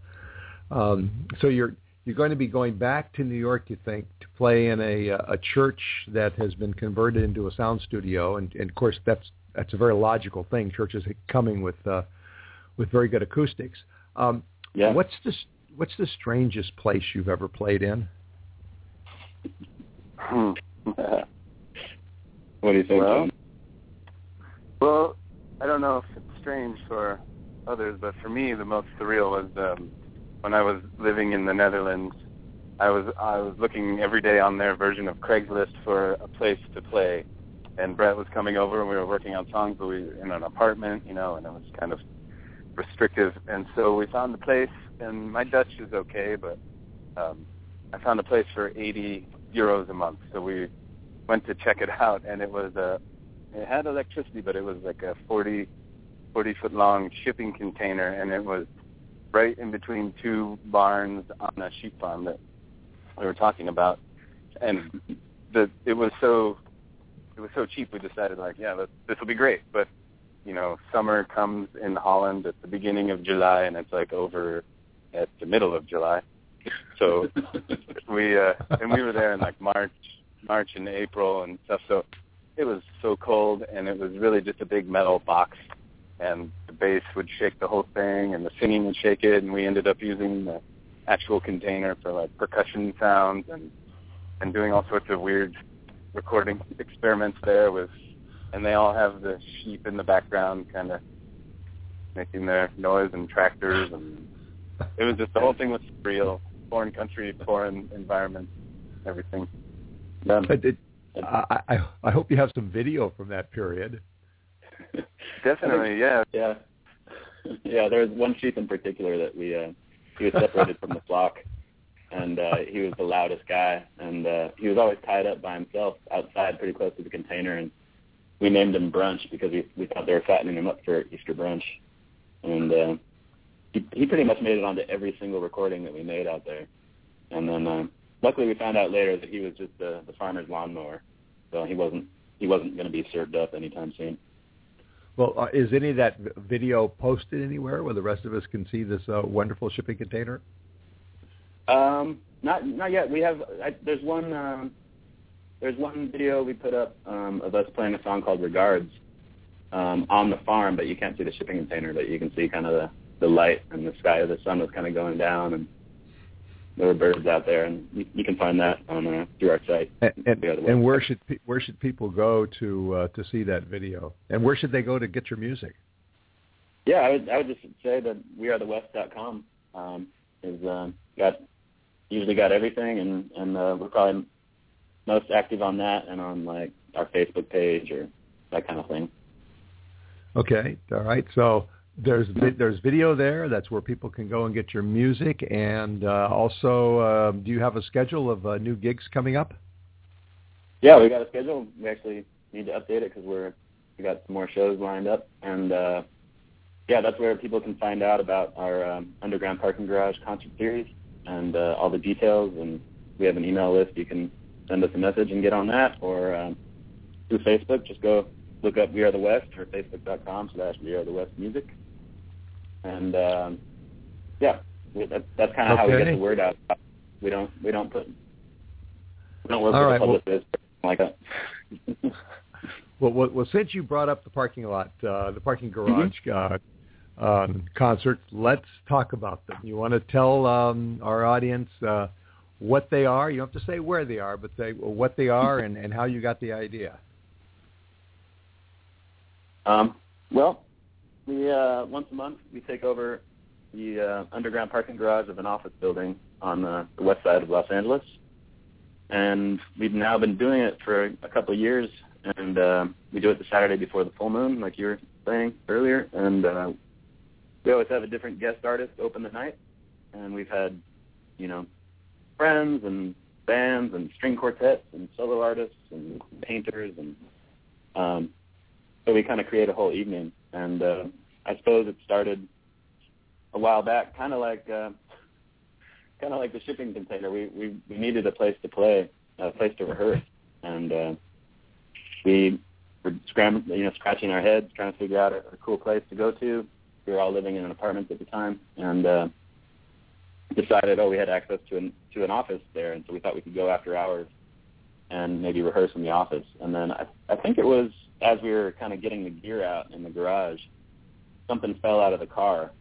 Um, so you're you're going to be going back to New York, you think, to play in a uh, a church that has been converted into a sound studio, and, and of course that's that's a very logical thing. Churches coming with uh, with very good acoustics. Um, Yeah. What's the What's the strangest place you've ever played in? Hmm. what do you think? Well, Well, I don't know if it's strange for others, but for me, the most surreal was um, when I was living in the Netherlands. I was I was looking every day on their version of Craigslist for a place to play, and Brett was coming over, and we were working on songs, but we in an apartment, you know, and it was kind of restrictive. And so we found the place, and my Dutch is okay, but um, I found a place for 80 euros a month. So we went to check it out, and it was a it had electricity, but it was like a 40 40 foot long shipping container, and it was right in between two barns on a sheep farm that we were talking about, and the it was so it was so cheap. We decided like, yeah, this will be great, but you know, summer comes in Holland at the beginning of July, and it's like over at the middle of July. So we uh and we were there in like March March and April and stuff so it was so cold and it was really just a big metal box and the bass would shake the whole thing and the singing would shake it and we ended up using the actual container for like percussion sounds and and doing all sorts of weird recording experiments there with and they all have the sheep in the background kind of making their noise and tractors and it was just the whole thing was surreal foreign country foreign environment everything yeah. It, it, I, I I hope you have some video from that period. definitely yeah yeah, yeah. There was one sheep in particular that we uh, he was separated from the flock, and uh, he was the loudest guy, and uh, he was always tied up by himself outside, pretty close to the container, and we named him Brunch because we we thought they were fattening him up for Easter brunch, and uh, he he pretty much made it onto every single recording that we made out there, and then uh, luckily we found out later that he was just the the farmer's lawnmower, so he wasn't he wasn't going to be served up anytime soon. Well, uh, is any of that video posted anywhere where the rest of us can see this uh, wonderful shipping container? Um, not not yet. We have I, there's one um, there's one video we put up um, of us playing a song called Regards um, on the farm, but you can't see the shipping container, but you can see kind of the the light and the sky. The sun was kind of going down, and there were birds out there, and you, you can find that on uh, through our site. And and, and where should pe- where should people go to uh, to see that video? And where should they go to get your music? Yeah, I would I would just say that wearethewest.com um, is uh, got usually got everything, and and uh, we're probably most active on that and on like our Facebook page or that kind of thing. Okay, all right. So there's there's video there. That's where people can go and get your music. And uh, also, uh, do you have a schedule of uh, new gigs coming up? Yeah, we got a schedule. We actually need to update it because we're we got some more shows lined up, and uh, yeah, that's where people can find out about our um, underground parking garage concert series and uh, all the details. And we have an email list. You can send us a message and get on that, or um, through Facebook. Just go look up We Are the West or facebook.com slash We Are the West Music. And um, yeah, we, that, that's kind of how we get the word out. We don't we don't put we don't work All with right, well- like that. Well, well, well since you brought up the parking lot, uh, the parking garage uh, um, concert, let's talk about them. You want to tell um, our audience uh, what they are? You don't have to say where they are, but say what they are and, and how you got the idea. Um, well, we uh, once a month we take over the uh, underground parking garage of an office building on the, the west side of Los Angeles, and we've now been doing it for a couple of years. And uh, we do it the Saturday before the full moon, like you were saying earlier. And uh, we always have a different guest artist open the night, and we've had, you know, friends and bands and string quartets and solo artists and painters and um, so we kind of create a whole evening. And uh, I suppose it started a while back, kind of like uh, kind of like the shipping container. We we we needed a place to play, a place to rehearse, and uh, we were scrambling, you know, scratching our heads trying to figure out a, a cool place to go to. We were all living in an apartment at the time, and uh, decided, oh, we had access to an to an office there, and so we thought we could go after hours and maybe rehearse in the office. And then I, I think it was as we were kind of getting the gear out in the garage, something fell out of the car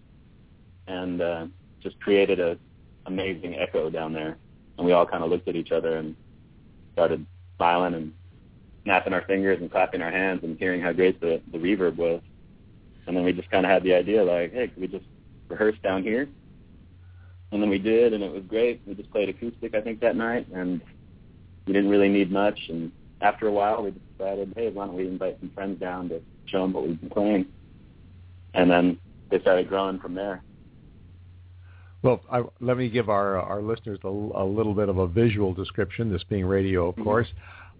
and uh, just created a amazing echo down there. And we all kind of looked at each other and started smiling and snapping our fingers and clapping our hands and hearing how great the, the reverb was. And then we just kind of had the idea like, hey, could we just rehearse down here? And then we did, and it was great. We just played acoustic, I think, that night, and we didn't really need much. And after a while, we decided, hey, why don't we invite some friends down to show them what we've been playing? And then they started growing from there. Well, I, let me give our our listeners a, a little bit of a visual description. This being radio, of Mhm. course.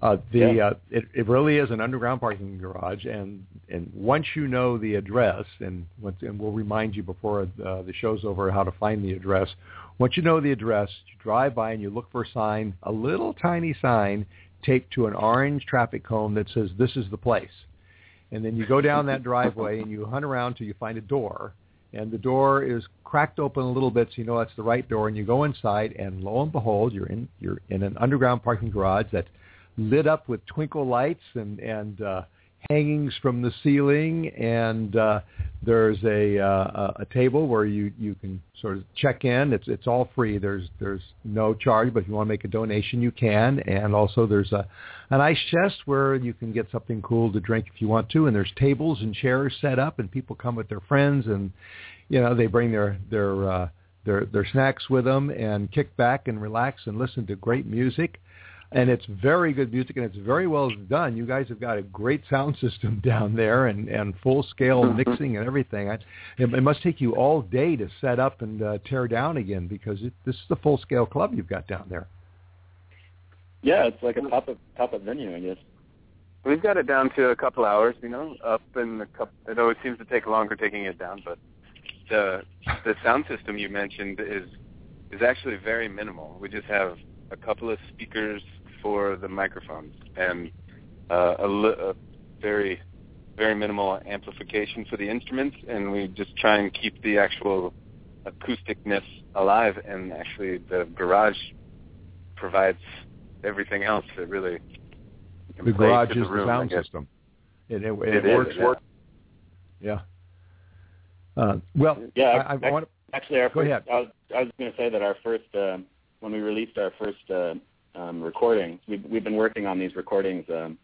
Uh, the Yeah. uh, it, it really is an underground parking garage, and and once you know the address, and once and we'll remind you before uh, the show's over how to find the address. Once you know the address, you drive by and you look for a sign, a little tiny sign taped to an orange traffic cone that says "This is the place." And then you go down that driveway and you hunt around till you find a door, and the door is cracked open a little bit so you know that's the right door and you go inside and lo and behold you're in you're in an underground parking garage that's lit up with twinkle lights and and uh hangings from the ceiling. And uh there's a uh, a table where you you can sort of check in. It's it's all free. There's there's no charge but if you want to make a donation you can. And also there's a an ice chest where you can get something cool to drink if you want to. And there's tables and chairs set up and people come with their friends and you know they bring their their uh their their snacks with them and kick back and relax and listen to great music and it's very good music and it's very well done. You guys have got a great sound system down there and and full scale mixing and everything. I, it, it must take you all day to set up and uh, tear down again because it, this is the full scale club you've got down there. Yeah, it's like a pop up pop up venue, I guess. We've got it down to a couple hours, you know, up in the couple. It always seems to take longer taking it down, but the the sound system you mentioned is is actually very minimal. We just have a couple of speakers for the microphones and uh, a, li- a very very minimal amplification for the instruments, and we just try and keep the actual acousticness alive. And actually, the garage provides everything else that really can The play garage to is the room, the sound system. It, it, It it is, works. yeah. Yeah. Uh, well, Yeah, I, I, ac- want actually, our Go first, ahead. I was I was going to say that our first uh, when we released our first uh, um, recordings, we've we've been working on these recordings um,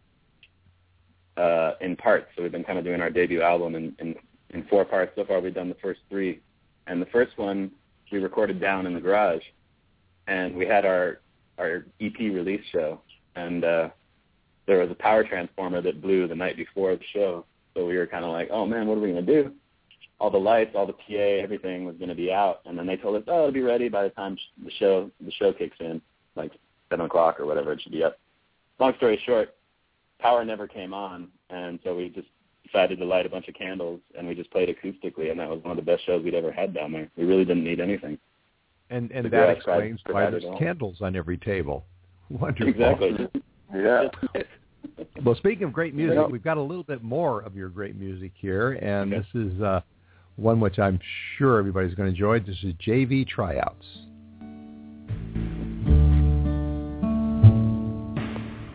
uh, in parts. So we've been kind of doing our debut album in, in in four parts so far. We've done the first three, and the first one we recorded down in the garage, and we had our our EP release show, and uh, there was a power transformer that blew the night before the show. So we were kind of like, oh man, what are we going to do? all the lights, all the PA, everything was going to be out, and then they told us, oh, it'll be ready by the time the show the show kicks in, like seven o'clock or whatever. It should be up. Long story short, power never came on, and so we just decided to light a bunch of candles, and we just played acoustically, and that was one of the best shows we'd ever had down there. We really didn't need anything. And and The that explains why there's candles on every table. Wonderful. Exactly. Yeah. Well, speaking of great music, we've got a little bit more of your great music here, and Okay. this is uh, one which I'm sure everybody's going to enjoy. This is JV Tryouts.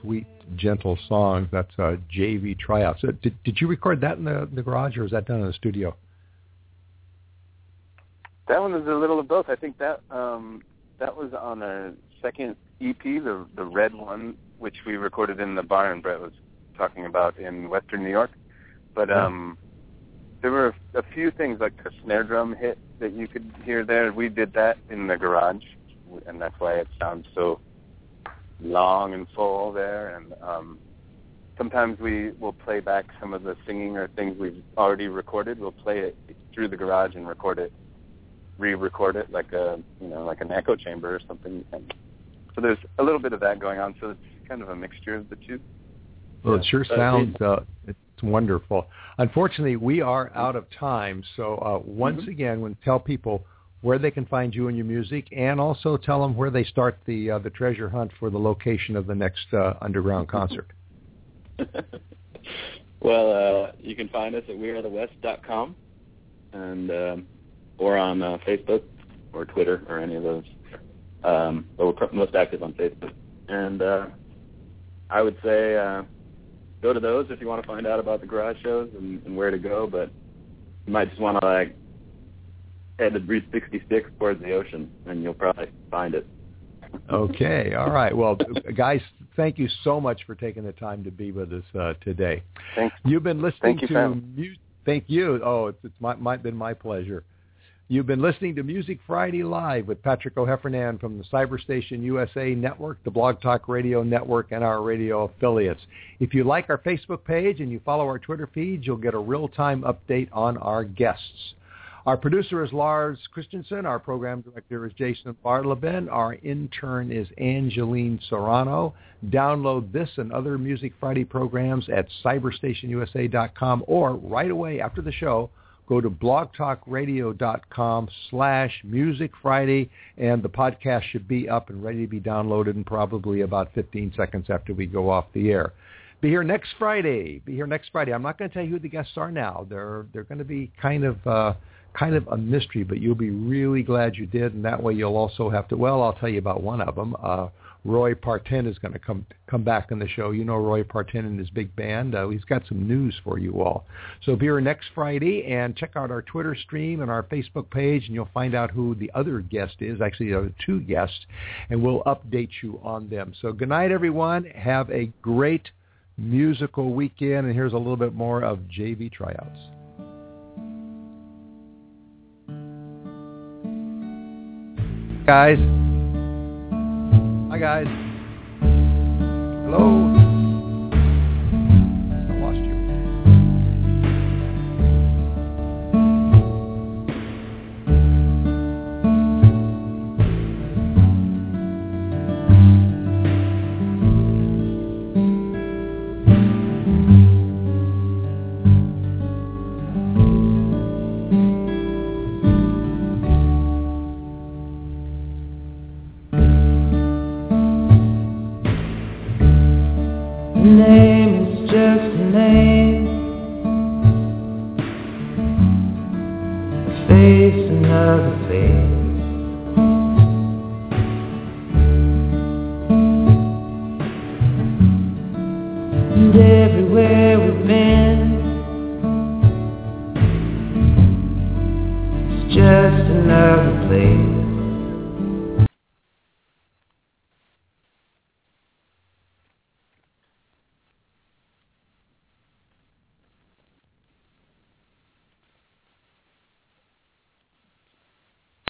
sweet, gentle songs. That's uh, JV Tryouts. Uh, did, did you record that in the, the garage, or was that done in the studio? That one was a little of both. I think that um, that was on our second EP, the the red one, which we recorded in the barn Brett was talking about in Western New York. But um, there were a few things like the snare drum hit that you could hear there. We did that in the garage, and that's why it sounds so long and full there. And um, sometimes we will play back some of the singing or things we've already recorded. We'll play it through the garage and record it re-record it like a you know like an echo chamber or something. And so there's a little bit of that going on. So it's kind of a mixture of the two. Well, it sure sounds uh, it's wonderful. Unfortunately, we are out of time. So uh, once Mm-hmm. again, when tell people where they can find you and your music, and also tell them where they start the uh, the treasure hunt for the location of the next uh, underground concert. well, uh, you can find us at wearethewest.com and um, or on uh, Facebook or Twitter or any of those. Um, but we're most active on Facebook. And uh, I would say uh, go to those if you want to find out about the garage shows and, and where to go. But you might just want to like head to Route 66 towards the ocean, and you'll probably find it. Okay, all right. Well, guys, thank you so much for taking the time to be with us uh, today. Thanks. You've been listening Thank you, to Sam. mu- Thank you. Oh, it's, it's my, my, been my pleasure. You've been listening to Music Friday Live with Patrick O'Heffernan from the Cyberstation USA Network, the Blog Talk Radio Network, and our radio affiliates. If you like our Facebook page and you follow our Twitter feeds, you'll get a real-time update on our guests. Our producer is Lars Christensen. Our program director is Jason Bartleben. Our intern is Angeline Serrano. Download this and other Music Friday programs at cyberstationusa.com or right away after the show, go to blogtalkradio.com slash Music Friday, and the podcast should be up and ready to be downloaded in probably about 15 seconds after we go off the air. Be here next Friday. Be here next Friday. I'm not going to tell you who the guests are now. They're they're going to be kind of uh, kind of a mystery, but you'll be really glad you did, and that way you'll also have to. Well, I'll tell you about one of them. Uh, Roy Partin is going to come come back on the show. You know Roy Partin and his big band. Uh, he's got some news for you all. So be here next Friday and check out our Twitter stream and our Facebook page, and you'll find out who the other guest is. Actually, there are two guests, and we'll update you on them. So good night, everyone. Have a great musical weekend, and here's a little bit more of JV tryouts. Guys. Hi, guys. Hello.